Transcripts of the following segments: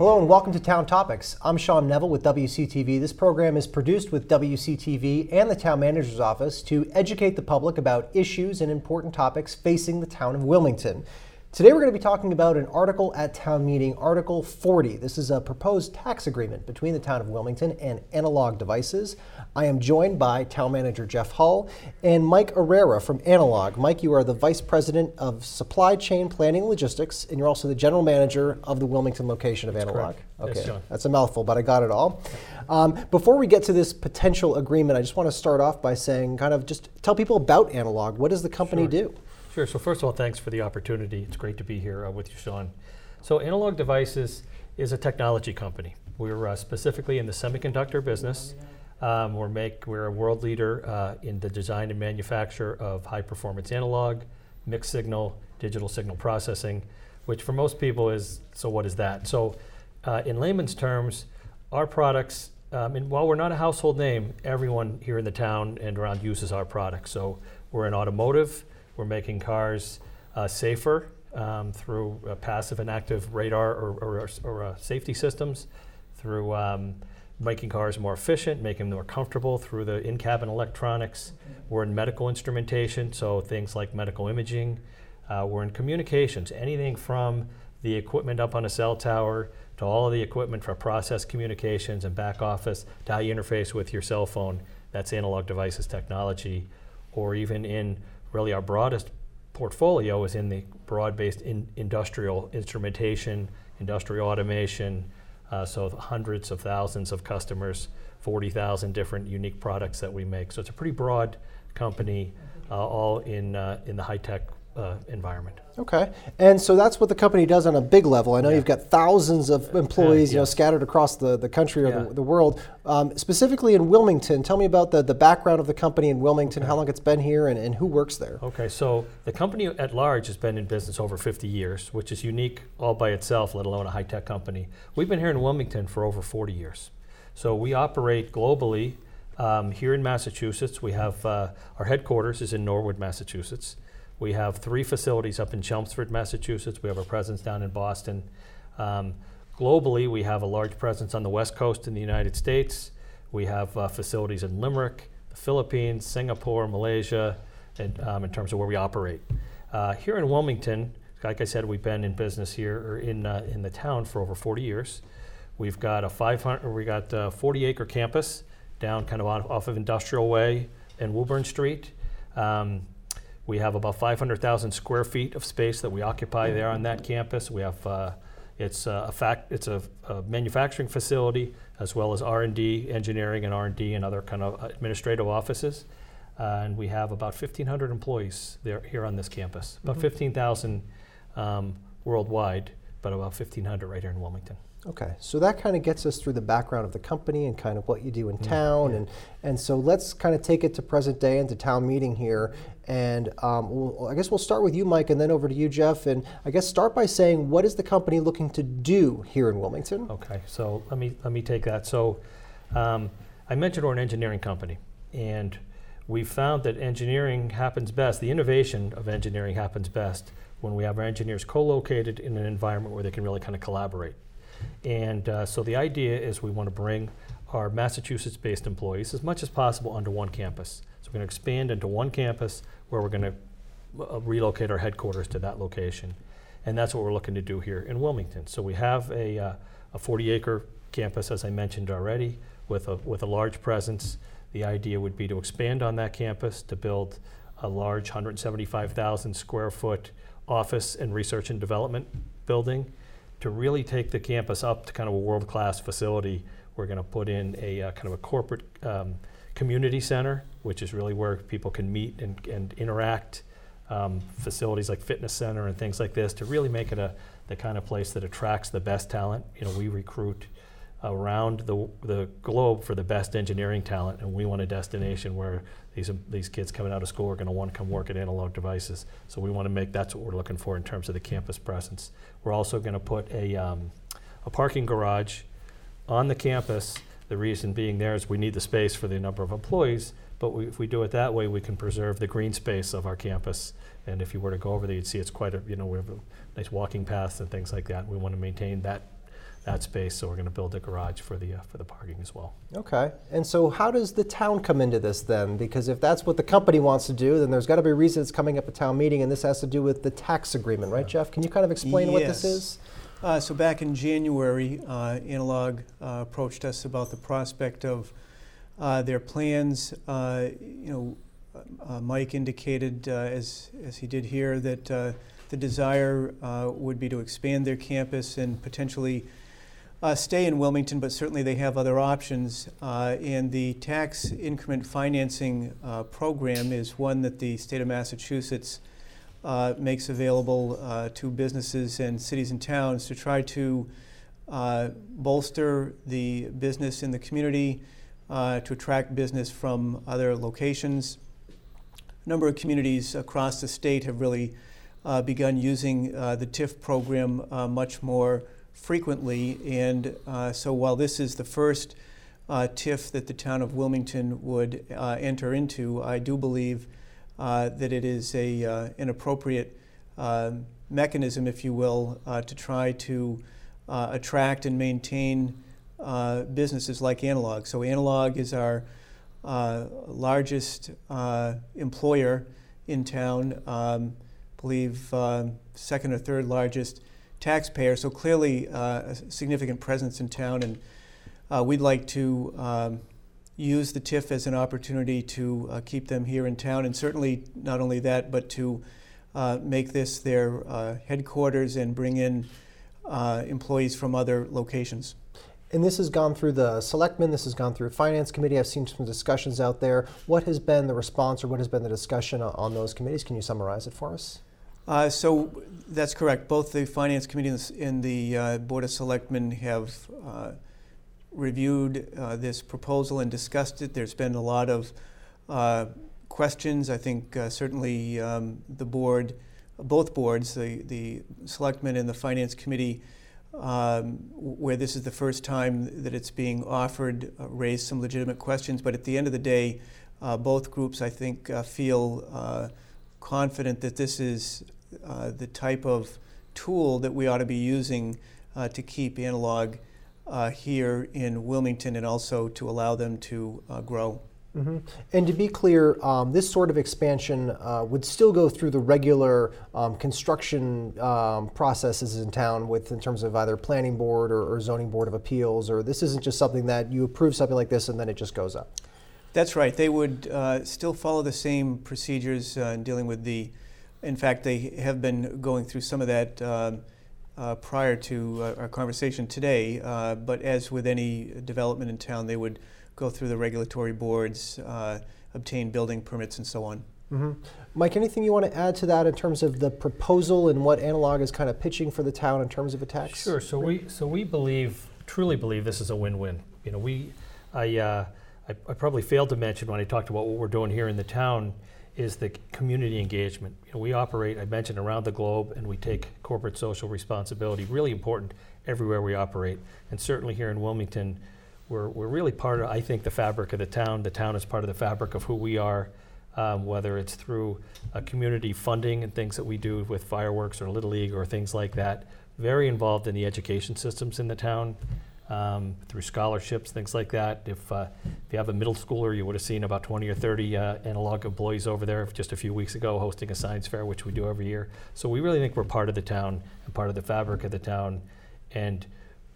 Hello and welcome to Town Topics. I'm Sean Neville with WCTV. This program is produced with WCTV and the Town Manager's Office to educate the public about issues and important topics facing the town of Wilmington. Today we're going to be talking about an article at town meeting, Article 40. This is a proposed tax agreement between the town of Wilmington and Analog Devices. I am joined by Town Manager Jeff Hull and Mike Herrera from Analog. Mike, you are the Vice President of Supply Chain Planning and Logistics, and you're also the General Manager of the Wilmington location of Analog. correct. Yes, John. That's a mouthful, but I got it all. Um, before we get to this potential agreement, I just want to start off by saying, kind of, just tell people about Analog. What does the company Sure. do? Sure. So first of all, thanks for the opportunity. It's great to be here uh, with you, Sean. So Analog Devices is a technology company. We're uh, specifically in the semiconductor business. Um, we're make we're a world leader uh, in the design and manufacture of high performance analog, mixed signal, digital signal processing, which for most people is so. What is that? So, uh, in layman's terms, our products. Um, and while we're not a household name, everyone here in the town and around uses our products. So we're in automotive. We're making cars uh, safer um, through uh, passive and active radar or, or, or uh, safety systems, through um, making cars more efficient, making them more comfortable through the in cabin electronics. We're in medical instrumentation, so things like medical imaging. Uh, we're in communications, anything from the equipment up on a cell tower to all of the equipment for process communications and back office to how you interface with your cell phone. That's analog devices technology, or even in really our broadest portfolio is in the broad-based in industrial instrumentation, industrial automation. Uh, so hundreds of thousands of customers, 40,000 different unique products that we make. So it's a pretty broad company, uh, all in uh, in the high-tech uh, environment. Okay, and so that's what the company does on a big level. I know Yeah. you've got thousands of employees, you know, scattered across the, the country or Yeah. the, the world. Um, specifically in Wilmington, tell me about the, the background of the company in Wilmington, how long it's been here, and, and who works there. Okay, so the company at large has been in business over 50 years, which is unique all by itself, let alone a high tech company. We've been here in Wilmington for over 40 years. So we operate globally. Um, here in Massachusetts, we have uh, our headquarters is in Norwood, Massachusetts. We have three facilities up in Chelmsford, Massachusetts. We have a presence down in Boston. Um, globally, we have a large presence on the West Coast in the United States. We have uh, facilities in Limerick, the Philippines, Singapore, Malaysia, and, um, in terms of where we operate. Uh, here in Wilmington, like I said, we've been in business here or in, uh, in the town for over 40 years. We've got a 500, we got a 40 acre campus down kind of off of Industrial Way and Woburn Street. Um, we have about 500,000 square feet of space that we occupy there on that campus. We have uh, it's a a fact it's a, a manufacturing facility as well as R&D, engineering and R&D and other kind of administrative offices. Uh, and we have about 1,500 employees there here on this campus. About 15,000 um, worldwide, but about 1,500 right here in Wilmington. Okay, so that kind of gets us through the background of the company and kind of what you do Mm, in town, and and so let's kind of take it to present day and to town meeting here, and um, we'll, I guess we'll start with you, Mike, and then over to you, Jeff, and I guess start by saying what is the company looking to do here in Wilmington? Okay, so let me let me take that. So um, I mentioned we're an engineering company, and we found that engineering happens best. The innovation of engineering happens best when we have our engineers co-located in an environment where they can really kind of collaborate. And uh, so the idea is we want to bring our Massachusetts-based employees as much as possible onto one campus. So we're going to expand into one campus where we're going to uh, relocate our headquarters to that location. And that's what we're looking to do here in Wilmington. So we have a, uh, a 40 acre campus, as I mentioned already, with a, with a large presence. The idea would be to expand on that campus to build a large 175,000 square foot office and research and development building to really take the campus up to kind of a world class facility. We're going to put in a uh, kind of a corporate um, community center, which is really where people can meet and, and interact um, facilities like fitness center and things like this to really make it a the kind of place that attracts the best talent. You know, we recruit around the, the globe for the best engineering talent, and we want a destination where these these kids coming out of school are going to want to come work at Analog Devices. So we want to make that's what we're looking for in terms of the campus presence. We're also going to put a um, a parking garage on the campus. The reason being there is we need the space for the number of employees, but we, if we do it that way, we can preserve the green space of our campus. And if you were to go over there, you'd see it's quite a, you know, we have a nice walking paths and things like that. We want to maintain that that space. So we're going to build a garage for the uh, for the parking as well. Okay. And so, how does the town come into this then? Because if that's what the company wants to do, then there's got to be a reason it's coming up at town meeting, and this has to do with the tax agreement, right, Jeff? Can you kind of explain what this is? Uh, so back in January, uh, Analog uh, approached us about the prospect of uh, their plans. Uh, you know, uh, Mike indicated, uh, as as he did here, that uh, the desire uh, would be to expand their campus and potentially uh, stay in Wilmington, but certainly they have other options. Uh, and the tax increment financing uh, program is one that the state of Massachusetts uh, makes available uh, to businesses and cities and towns to try to uh, bolster the business in the community, to attract business from other locations. A number of communities across the state have really begun using the TIF program much more frequently. And uh, so while this is the first uh, TIF that the town of Wilmington would uh, enter into, I do believe uh, that it is a, uh, an appropriate um mechanism, if you will, uh, to try to uh, attract and maintain uh, businesses like Analog. So Analog is our uh, largest uh, employer in town, um, believe second or third largest taxpayer. So clearly uh, a significant presence in town, and uh, we'd like to um, use the TIF as an opportunity to uh, keep them here in town, and certainly not only that, but to make this their headquarters and bring in employees from other locations. And this has gone through the selectmen, this has gone through finance committee. I've seen some discussions out there. What has been the response or what has been the discussion on- on those committees? Can you summarize it for us? Uh, So that's correct. Both the Finance Committee and the uh, Board of Selectmen have uh, reviewed uh, this proposal and discussed it. There's been a lot of uh, questions. I think uh, certainly um, the board, both boards, the the Selectmen and the Finance Committee, um, where this is the first time that it's being offered, raised some legitimate questions. But at the end of the day, both groups, I think, feel confident that this is uh, the type of tool that we ought to be using uh, to keep analog uh, here in Wilmington and also to allow them to uh, grow. hmm And to be clear, um, this sort of expansion uh, would still go through the regular um, construction um, processes in town, with in terms of either planning board or, or zoning board of appeals, or this isn't just something that you approve something like this and then it just goes up. That's right. They would uh, still follow the same procedures uh, in dealing with the. In fact, they have been going through some of that um, uh, prior to uh, our conversation today. Uh, but as with any development in town, they would go through the regulatory boards, uh, obtain building permits, and so on. hmm Mike, anything you want to add to that in terms of the proposal and what Analog is kind of pitching for the town in terms of a tax? Sure. So we so we believe truly believe this is a win-win. You know, we I, uh, I I probably failed to mention when I talked about what we're doing here in the town is the community engagement. You know, we operate I mentioned around the globe and we take corporate social responsibility really important everywhere we operate and certainly here in Wilmington we're, we're really part of I think the fabric of the town. The town is part of the fabric of who we are. Um, whether it's through uh, community funding and things that we do with fireworks or Little League or things like that, very involved in the education systems in the town um, through scholarships, things like that. If, uh, if you have a middle schooler, you would have seen about 20 or 30 uh, analog employees over there just a few weeks ago hosting a science fair, which we do every year. So we really think we're part of the town and part of the fabric of the town, and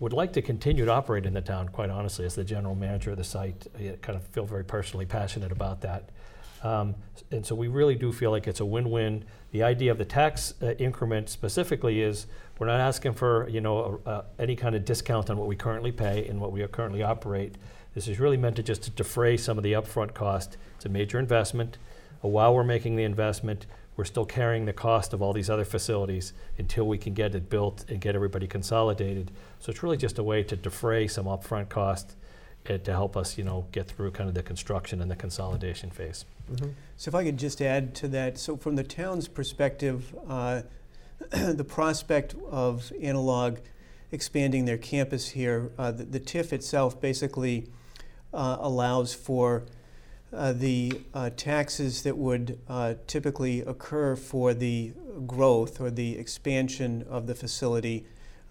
would like to continue to operate in the town. Quite honestly, as the general manager of the site, I kind of feel very personally passionate about that. Um, and so we really do feel like it's a win-win. The idea of the tax uh, increment specifically is we're not asking for you know a, a, any kind of discount on what we currently pay and what we currently operate. This is really meant to just to defray some of the upfront cost. It's a major investment. Uh, while we're making the investment, we're still carrying the cost of all these other facilities until we can get it built and get everybody consolidated. So it's really just a way to defray some upfront cost uh, to help us, you know, get through kind of the construction and the consolidation phase. hmm So if I could just add to that, so from the town's perspective, uh, the prospect of analog expanding their campus here, uh, the, the TIF itself basically uh, allows for uh, the uh, taxes that would uh, typically occur for the growth or the expansion of the facility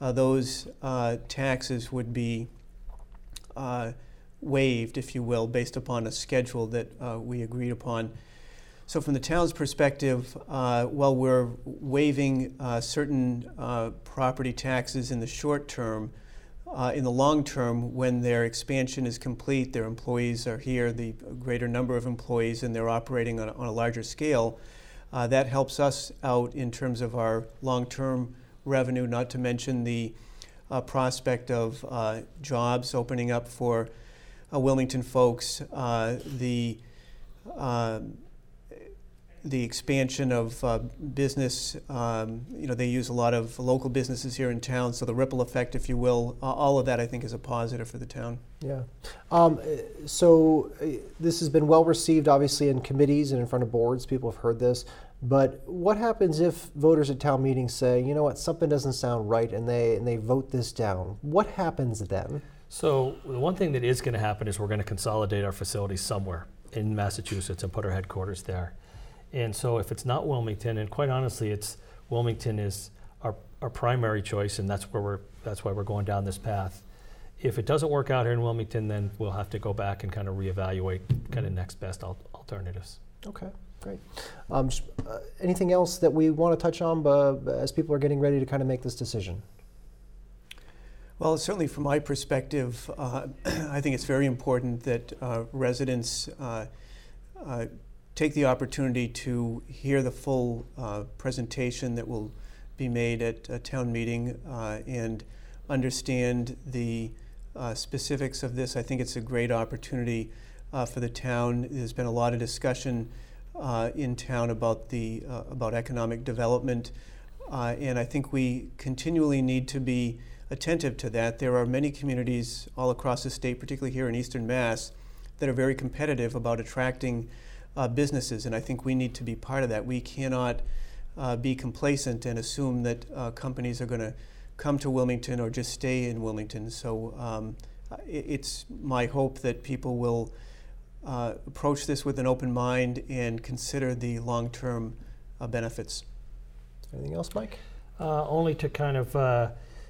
uh, those uh, taxes would be waived, if you will, based upon a schedule that uh, we agreed upon. So, from the town's perspective, uh, while we're waiving uh, certain uh, property taxes in the short term, uh, in the long term, when their expansion is complete, their employees are here, the greater number of employees, and they're operating on a, on a larger scale, uh, that helps us out in terms of our long term revenue, not to mention the uh, prospect of uh, jobs opening up for uh, Wilmington folks, uh, the um, the expansion of uh, business. Um, you know, they use a lot of local businesses here in town, so the ripple effect, if you will, uh, all of that I think is a positive for the town. Yeah. Um, so uh, this has been well received, obviously, in committees and in front of boards. People have heard this. But what happens if voters at town meetings say, you know what, something doesn't sound right, and they and they vote this down? What happens then? So the one thing that is going to happen is we're going to consolidate our facilities somewhere in Massachusetts and put our headquarters there. And so if it's not Wilmington, and quite honestly, it's Wilmington is our, our primary choice, and that's where we're that's why we're going down this path. If it doesn't work out here in Wilmington, then we'll have to go back and kind of reevaluate kind of next best al- alternatives. Okay, great. Um, uh, anything else that we want to touch on uh, as people are getting ready to kind of make this decision? Well, certainly from my perspective, uh, I think it's very important that uh, residents uh, uh, take the opportunity to hear the full presentation that will be made at a town meeting and understand the specifics of this. I think it's a great opportunity for the town. There's been a lot of discussion uh, in town about the uh, about economic development, uh, and I think we continually need to be attentive to that. There are many communities all across the state, particularly here in Eastern Mass, that are very competitive about attracting uh, businesses, and I think we need to be part of that. We cannot uh, be complacent and assume that companies are going to come to Wilmington or just stay in Wilmington. So um, it's my hope that people will uh, approach this with an open mind and consider the long-term uh, benefits. Anything else, Mike? Uh, only to kind of uh,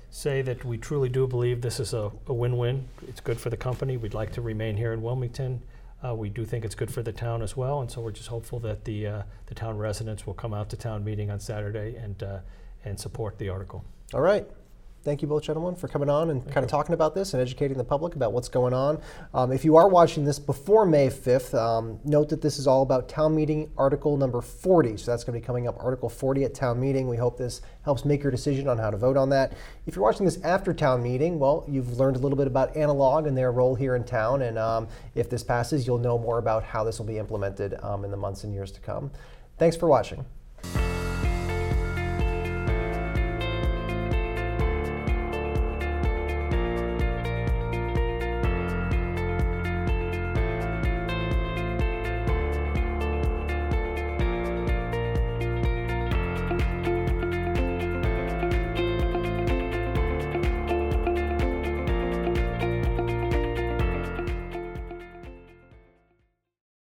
say that we truly do believe this is a, a win-win. It's good for the company. We'd like to remain here in Wilmington. Uh, we do think it's good for the town as well, and so we're just hopeful that the uh, the town residents will come out to town meeting on Saturday and uh, and support the article. All right. Thank you both, gentlemen, for coming on and kind of talking about this and educating the public about what's going on. Um, if you are watching this before May 5th, um, note that this is all about town meeting article number 40. So that's going to be coming up, article 40 at town meeting. We hope this helps make your decision on how to vote on that. If you're watching this after town meeting, well, you've learned a little bit about analog and their role here in town. And um, if this passes, you'll know more about how this will be implemented um, in the months and years to come. Thanks for watching.